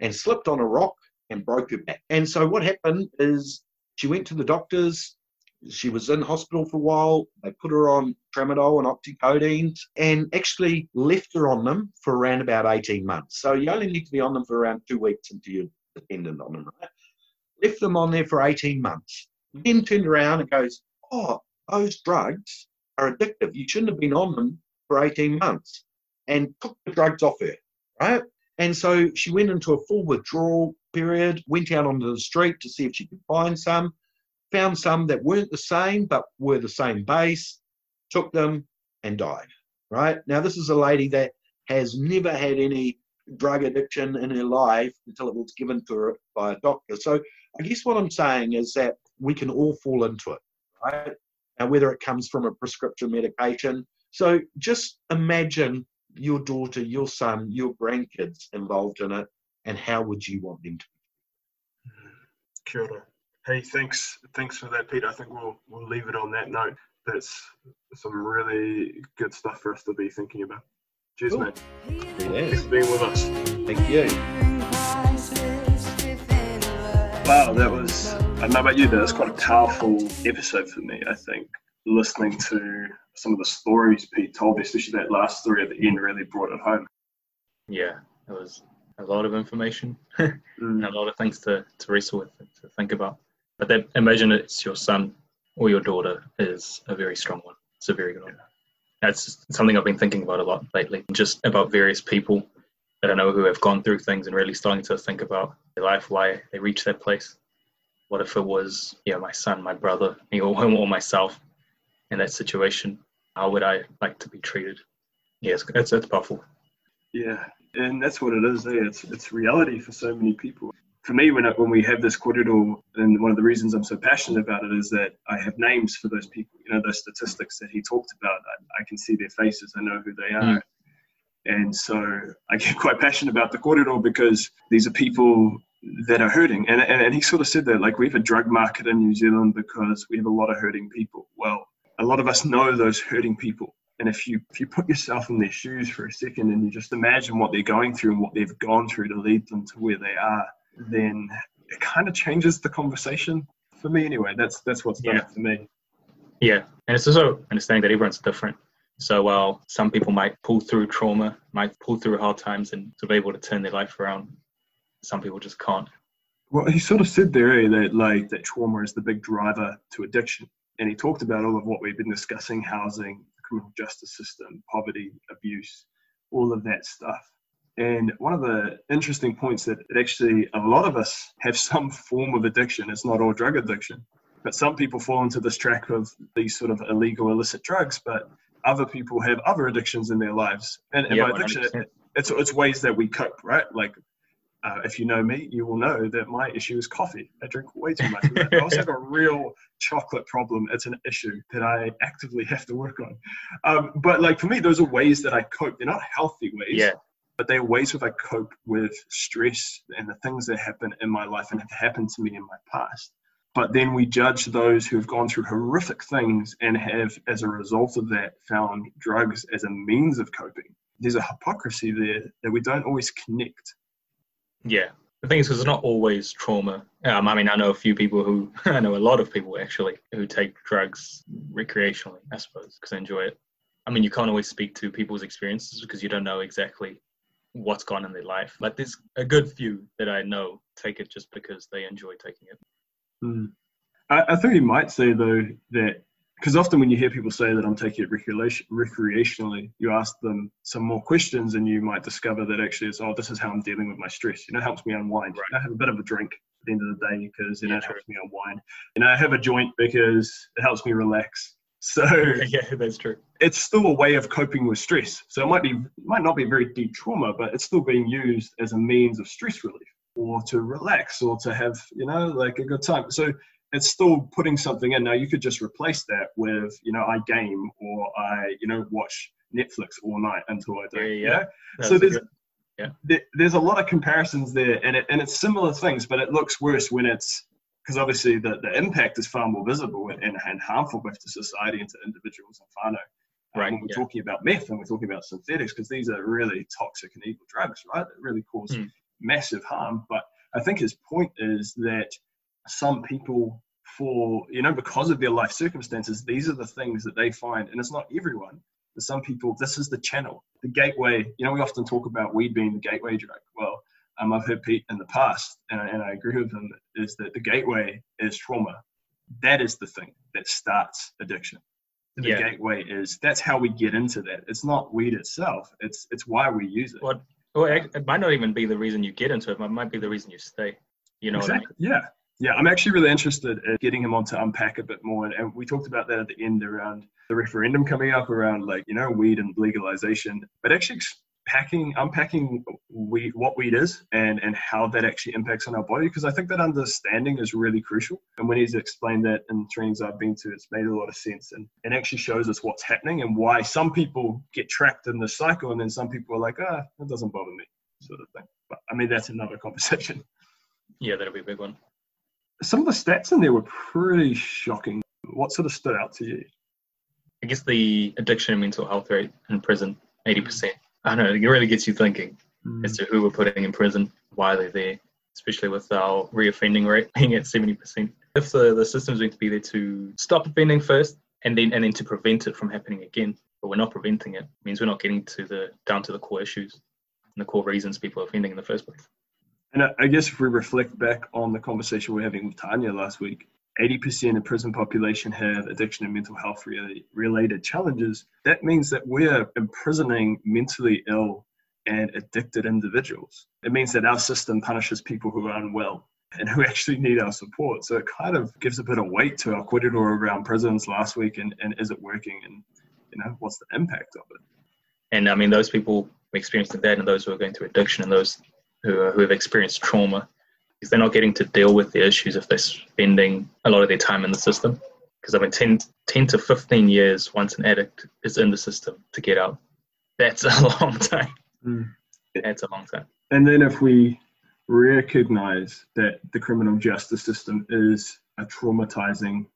and slipped on a rock and broke her back. And so what happened is she went to the doctors. She was in hospital for a while. They put her on tramadol and oxycodone and actually left her on them for around about 18 months. So you only need to be on them for around two weeks until you're dependent on them, right? Left them on there for 18 months. Mm-hmm. Then turned around and goes, Oh, those drugs are addictive. You shouldn't have been on them for 18 months. And took the drugs off her, right? And so she went into a full withdrawal period, went out onto the street to see if she could find some, found some that weren't the same but were the same base, took them and died. Right? Now, this is a lady that has never had any drug addiction in her life until it was given to her by a doctor. So I guess what I'm saying is that we can all fall into it, right? Now, whether it comes from a prescription medication. So just imagine your daughter, your son, your grandkids involved in it, and how would you want them to be? Kia ora. Hey, thanks, thanks for that, Pete. I think we'll we'll leave it on that note. That's some really good stuff for us to be thinking about. Cheers, cool. mate. Thanks for being with us. Thank you. Wow, that was. I don't know about you, that was quite a powerful episode for me. I think listening to some of the stories Pete told, especially that last story at the end, really brought it home. Yeah, it was a lot of information mm. and a lot of things to, to wrestle with, to think about. But that imagine it's your son or your daughter is a very strong one. It's a very good one. That's something I've been thinking about a lot lately, just about various people that I know who have gone through things and really starting to think about their life, why they reached that place. What if it was, yeah, my son, my brother, me, or, or myself in that situation? How would I like to be treated? Yes, it's, it's powerful. Yeah, and that's what it is. Eh? It's it's reality for so many people. For me, when when we have this kōrero, and one of the reasons I'm so passionate about it is that I have names for those people. You know, those statistics that he talked about. I, I can see their faces. I know who they are. Mm. And so I get quite passionate about the kōrero because these are people that are hurting. And, and, and he sort of said that, like, we have a drug market in New Zealand because we have a lot of hurting people. Well, a lot of us know those hurting people. And if you if you put yourself in their shoes for a second and you just imagine what they're going through and what they've gone through to lead them to where they are, then it kind of changes the conversation for me anyway. That's that's what's done yeah. it for me. Yeah, and it's also understanding that everyone's different. So while some people might pull through trauma, might pull through hard times and to be able to turn their life around, some people just can't. Well, he sort of said there eh, that like that trauma is the big driver to addiction, and he talked about all of what we've been discussing: housing, criminal justice system, poverty, abuse, all of that stuff. And one of the interesting points that actually a lot of us have some form of addiction. It's not all drug addiction. But some people fall into this track of these sort of illegal, illicit drugs, but other people have other addictions in their lives. And, and Yeah, by addiction, 100%. it's, it's ways that we cope, right? Like, uh, if you know me, you will know that my issue is coffee. I drink way too much. I also have a real chocolate problem. It's an issue that I actively have to work on. Um, but like for me, those are ways that I cope. They're not healthy ways, Yeah. But they're ways that I cope with stress and the things that happen in my life and have happened to me in my past. But then we judge those who have gone through horrific things and have, as a result of that, found drugs as a means of coping. There's a hypocrisy there that we don't always connect. Yeah. The thing is, because it's not always trauma. Um, I mean, I know a few people who, I know a lot of people actually, who take drugs recreationally, I suppose, because they enjoy it. I mean, you can't always speak to people's experiences because you don't know exactly what's gone in their life. Like, there's a good few that I know take it just because they enjoy taking it. Hmm. I, I think you might say though that because often when you hear people say that I'm taking it recreation, recreationally, you ask them some more questions and you might discover that actually it's oh this is how I'm dealing with my stress. You know, it helps me unwind. Right. I have a bit of a drink at the end of the day because you know Yeah, it helps me unwind. You know, I have a joint because it helps me relax. So yeah, that's true. it's still a way of coping with stress. So it might be might not be very deep trauma, but it's still being used as a means of stress relief or to relax or to have, you know, like a good time. So it's still putting something in. Now you could just replace that with, you know, I game or I, you know, watch Netflix all night until I do. Yeah, yeah. So there's good- there, there's a lot of comparisons there, and it, and it's similar things, but it looks worse when it's because obviously the, the impact is far more visible and, and, and harmful both to society and to individuals and whānau. Um, Right, when we're yeah. talking about meth and we're talking about synthetics, because these are really toxic and evil drugs, right? That really cause Hmm. massive harm. But I think his point is that some people, for you know, because of their life circumstances, these are the things that they find, and it's not everyone. For some people, this is the channel, the gateway. You know, we often talk about weed being the gateway drug. Well, um, I've heard Pete in the past, and, I- and I agree with him, is that the gateway is trauma. That is the thing that starts addiction. The Yeah. gateway is that's how we get into that. It's not weed itself. It's it's why we use it. What? Well, it might not even be the reason you get into it. But it might be the reason you stay. You know exactly. Yeah. Yeah. I'm actually really interested in getting him on to unpack a bit more. And, and we talked about that at the end around the referendum coming up around like, you know, weed and legalization, but actually packing, unpacking weed, what weed is and, and how that actually impacts on our body. Because I think that understanding is really crucial. And when he's explained that in trainings I've been to, it's made a lot of sense and it actually shows us what's happening and why some people get trapped in the cycle and then some people are like, ah, it doesn't bother me, sort of thing. But I mean, that's another conversation Yeah, that'll be a big one. some of the stats in there were pretty shocking. What sort of stood out to you? I guess the addiction and mental health rate in prison, 80%. I don't know, it really gets you thinking hmm. as to who we're putting in prison, why they're there, especially with our reoffending rate being at 70%. If the, the system's going to be there to stop offending first and then and then to prevent it from happening again, but we're not preventing it, means we're not getting to the down to the core issues and the core reasons people are offending in the first place. And I, I guess if we reflect back on the conversation we were having with Tanya last week, 80% of prison population have addiction and mental health related challenges. That means that we're imprisoning mentally ill and addicted individuals. It means that our system punishes people who are unwell and who actually need our support. So it kind of gives a bit of weight to our kōrero around prisons last week and, and is it working and you know what's the impact of it? And I mean, those people experiencing that and those who are going through addiction and those who, who have experienced trauma, they're not getting to deal with the issues if they're spending a lot of their time in the system. Because I mean, 10, 10 to 15 years once an addict is in the system to get out, that's a long time. Mm. That's a long time. And then if we recognize that the criminal justice system is a traumatizing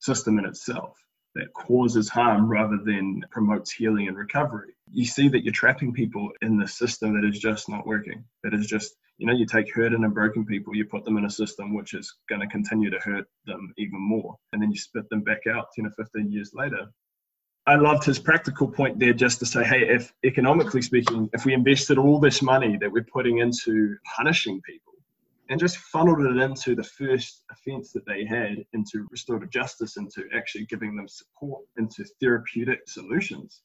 system in itself that causes harm rather than promotes healing and recovery, you see that you're trapping people in the system that is just not working. That is just, you know, you take hurting and broken people, you put them in a system which is going to continue to hurt them even more. And then you spit them back out 10 or 15 years later. I loved his practical point there just to say, hey, if economically speaking, if we invested all this money that we're putting into punishing people and just funneled it into the first offense that they had, into restorative justice, into actually giving them support, into therapeutic solutions,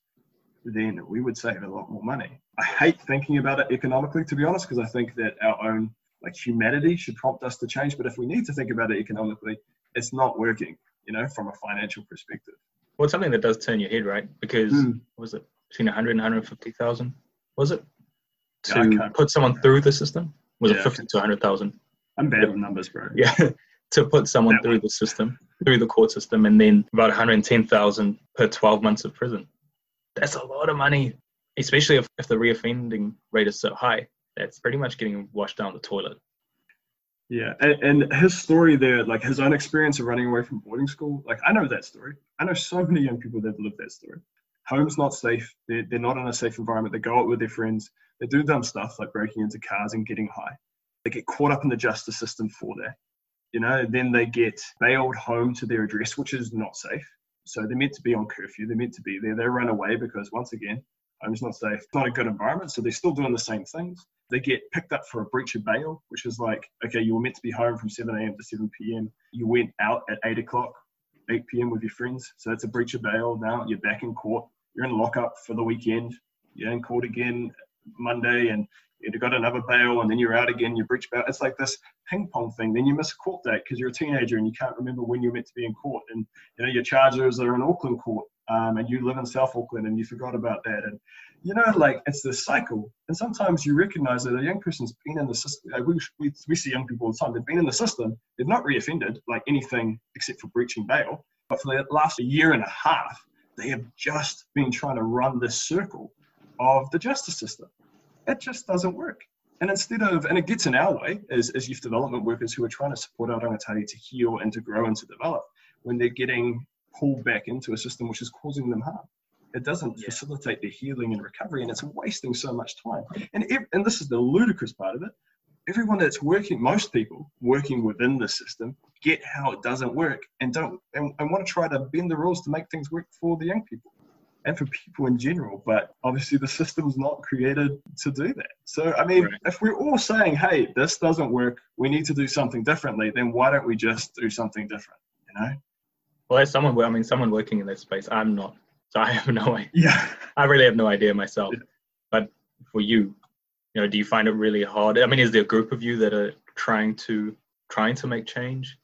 then we would save a lot more money. I hate thinking about it economically, to be honest, because I think that our own like humanity should prompt us to change. But if we need to think about it economically, it's not working, you know, from a financial perspective. Well, it's something that does turn your head, right? Because Mm. what was it between 100 and 150,000? Was it to can't- put someone through the system? Was Yeah. it 50 to 100,000? I'm bad with numbers, bro. Yeah, to put someone That through one. the system, through the court system, and then about 110,000 per 12 months of prison. That's a lot of money, especially if, if the reoffending rate is so high. That's pretty much getting washed down the toilet. Yeah, and, and his story there, like his own experience of running away from boarding school, like I know that story. I know so many young people that lived that story. Home's not safe. They're, they're not in a safe environment. They go out with their friends. They do dumb stuff like breaking into cars and getting high. They get caught up in the justice system for that. You know, then they get bailed home to their address, which is not safe. So they're meant to be on curfew. They're meant to be there. They run away because, once again, home's not safe. It's not a good environment. So they're still doing the same things. They get picked up for a breach of bail, which is like, okay, you were meant to be home from 7 a.m. to 7 p.m. You went out at 8 o'clock, 8 p.m. with your friends. So that's a breach of bail. Now you're back in court. You're in lockup for the weekend. You're in court again Monday and you got another bail and then you're out again. You breach bail. It's like this ping pong thing. Then you miss a court date because you're a teenager and you can't remember when you're meant to be in court. And you know your charges are in Auckland court um, and you live in South Auckland and you forgot about that. And you know, like it's this cycle. And sometimes you recognize that a young person's been in the system. Like we, we, we see young people all the time. They've been in the system. They've not reoffended like anything except for breaching bail. But for the last year and a half, they have just been trying to run this circle of the justice system. It just doesn't work. And instead of, and it gets in our way as, as youth development workers who are trying to support our rangatahi to heal and to grow and to develop, when they're getting pulled back into a system which is causing them harm. It doesn't Yeah. facilitate their healing and recovery, and it's wasting so much time. And ev- and this is the ludicrous part of it. Everyone that's working, most people working within the system, get how it doesn't work and don't and, and want to try to bend the rules to make things work for the young people and for people in general. But obviously, the system's not created to do that. So, I mean, Right. if we're all saying, "Hey, this doesn't work. We need to do something differently," then why don't we just do something different? You know? Well, as someone, I mean, someone working in that space, I'm not. So I have no idea. Yeah. I really have no idea myself. But for you, you know, do you find it really hard? I mean, is there a group of you that are trying to trying to make change?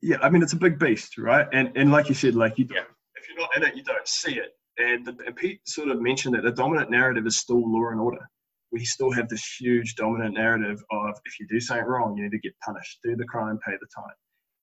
Yeah, I mean it's a big beast, right? And and like you said, like you don't, Yeah. if you're not in it, you don't see it. And, the, and Pete sort of mentioned that the dominant narrative is still law and order. We still have this huge dominant narrative of if you do something wrong, you need to get punished, do the crime, pay the time.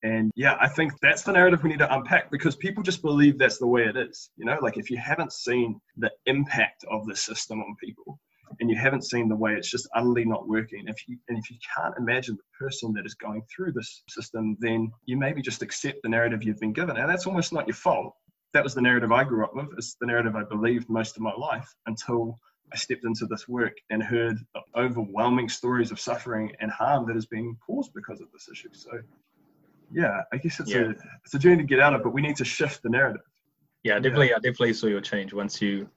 And yeah, I think that's the narrative we need to unpack because people just believe that's the way it is. You know, like if you haven't seen the impact of the system on people, and you haven't seen the way it's just utterly not working if you and if you can't imagine the person that is going through this system then you maybe just accept the narrative you've been given. And that's almost not your fault. That was the narrative i grew up with. It's the narrative i believed most of my life until i stepped into this work and heard overwhelming stories of suffering and harm that is being caused because of this issue. So yeah i guess it's Yeah. a it's a journey to get out of but we need to shift the narrative Yeah, I definitely, I definitely saw your change once you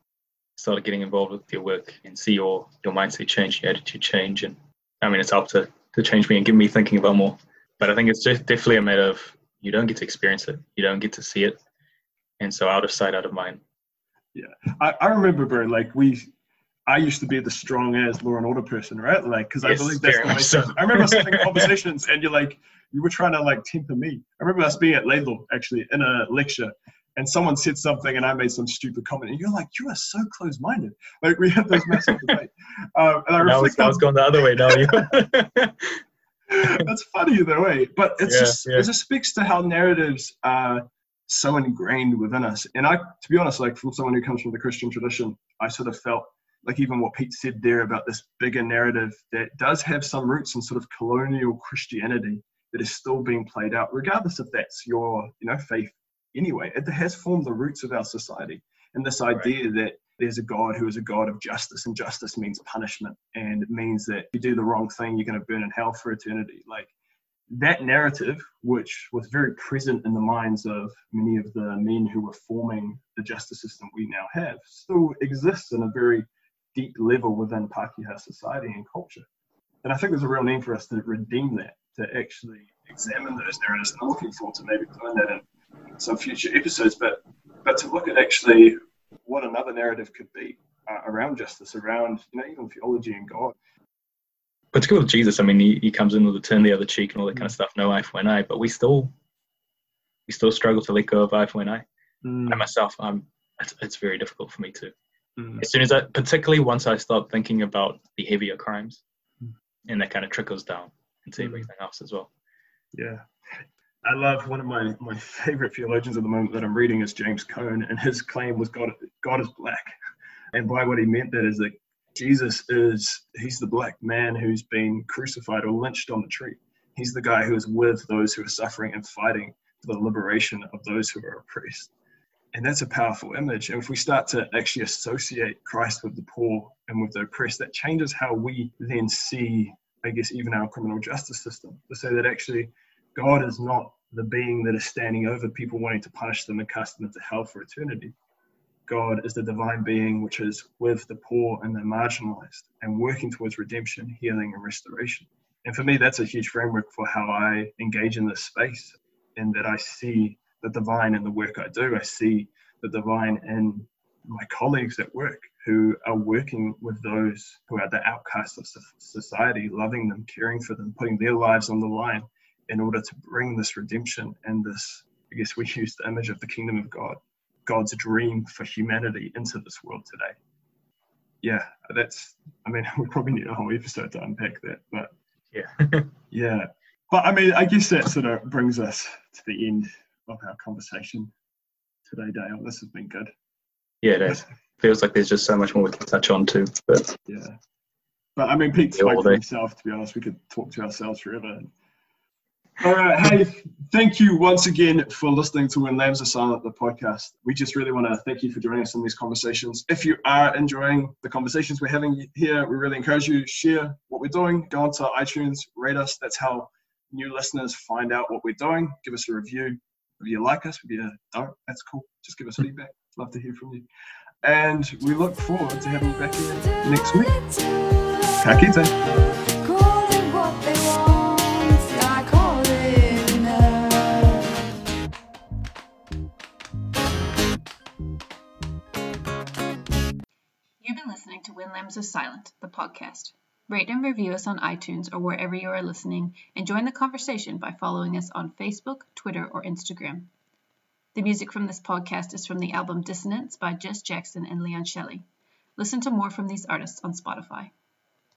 started getting involved with your work and see your your mindset change, your attitude change, and I mean, it's helped to to change me and get me thinking about more. But I think it's just definitely a matter of you don't get to experience it, you don't get to see it, and so out of sight, out of mind. Yeah, I, I remember, bro, like we, I used to be the strong as law and order person, right? Like, because Yes, I believe that's the way. so. I remember us having conversations, and you're like, you were trying to like temper me. I remember us being at Laidlaw actually in a lecture, and someone said something, and I made some stupid comment, and you're like, you are so close-minded. Like we had those massive debate, um, and I it's, reflect now on it's gone the other way. Now you. that's funny either way. But it's Yeah, just yeah. it just speaks to how narratives are so ingrained within us. And I, to be honest, like from someone who comes from the Christian tradition, I sort of felt like even what Pete said there about this bigger narrative that does have some roots in sort of colonial Christianity that is still being played out, regardless if that's your, you know, faith anyway. It has formed the roots of our society. And this Right. idea that there's a God who is a God of justice, and justice means punishment, and it means that if you do the wrong thing, you're going to burn in hell for eternity. Like that narrative, which was very present in the minds of many of the men who were forming the justice system we now have, still exists in a very deep level within Pākehā society and culture. And I think there's a real need for us to redeem that, to actually examine those narratives. And I'm looking forward to maybe doing that in some future episodes, but but to look at actually what another narrative could be uh, around justice, around you know even theology and God. particularly with Jesus, I mean, he, he comes in with the turn the other cheek and all that kind of stuff, no eye for an eye, but we still we still struggle to let go of eye for an eye. Mm. I myself, um, it's, it's very difficult for me too. Mm. As soon as I, particularly once I start thinking about the heavier crimes, Mm. and that kind of trickles down into Mm. everything else as well. Yeah. I love one of my, my favorite theologians at the moment that I'm reading is James Cone, and his claim was God God is black. And by what he meant that is that Jesus is he's the black man who's been crucified or lynched on the tree. He's the guy who is with those who are suffering and fighting for the liberation of those who are oppressed. And that's a powerful image. And if we start to actually associate Christ with the poor and with the oppressed, that changes how we then see, I guess, even our criminal justice system. To say that actually God is not the being that is standing over people wanting to punish them and cast them into hell for eternity. God is the divine being which is with the poor and the marginalized and working towards redemption, healing, and restoration. And for me, that's a huge framework for how I engage in this space, and that I see the divine in the work I do. I see the divine in my colleagues at work who are working with those who are the outcasts of society, loving them, caring for them, putting their lives on the line in order to bring this redemption and this, I guess we use the image of the kingdom of God, God's dream for humanity into this world today. Yeah, that's, I mean, we probably need a whole episode to unpack that, but Yeah. yeah. But I mean, I guess that sort of brings us to the end of our conversation today, Dale. This has been good. yeah, it is. Feels like there's just so much more we can touch on too. But Yeah. But I mean, Pete spoke for himself, to be honest. We could talk to ourselves forever. All right. Hey, thank you once again for listening to When Lambs Are Silent, the podcast. We just really want to thank you for joining us in these conversations. If you are enjoying the conversations we're having here, we really encourage you to share what we're doing. Go onto iTunes, rate us. That's how new listeners find out what we're doing. Give us a review. If you like us, if you don't, that's cool. Just give us feedback. Love to hear from you. And we look forward to having you back here next week. Ka kite. Call it what they want, I call it enough. You've been listening to When Lambs Are Silent, the podcast. Rate and review us on iTunes or wherever you are listening, and join the conversation by following us on Facebook, Twitter, or Instagram. The music from this podcast is from the album Dissonance by Jess Jackson and Leon Shelley. Listen to more from these artists on Spotify.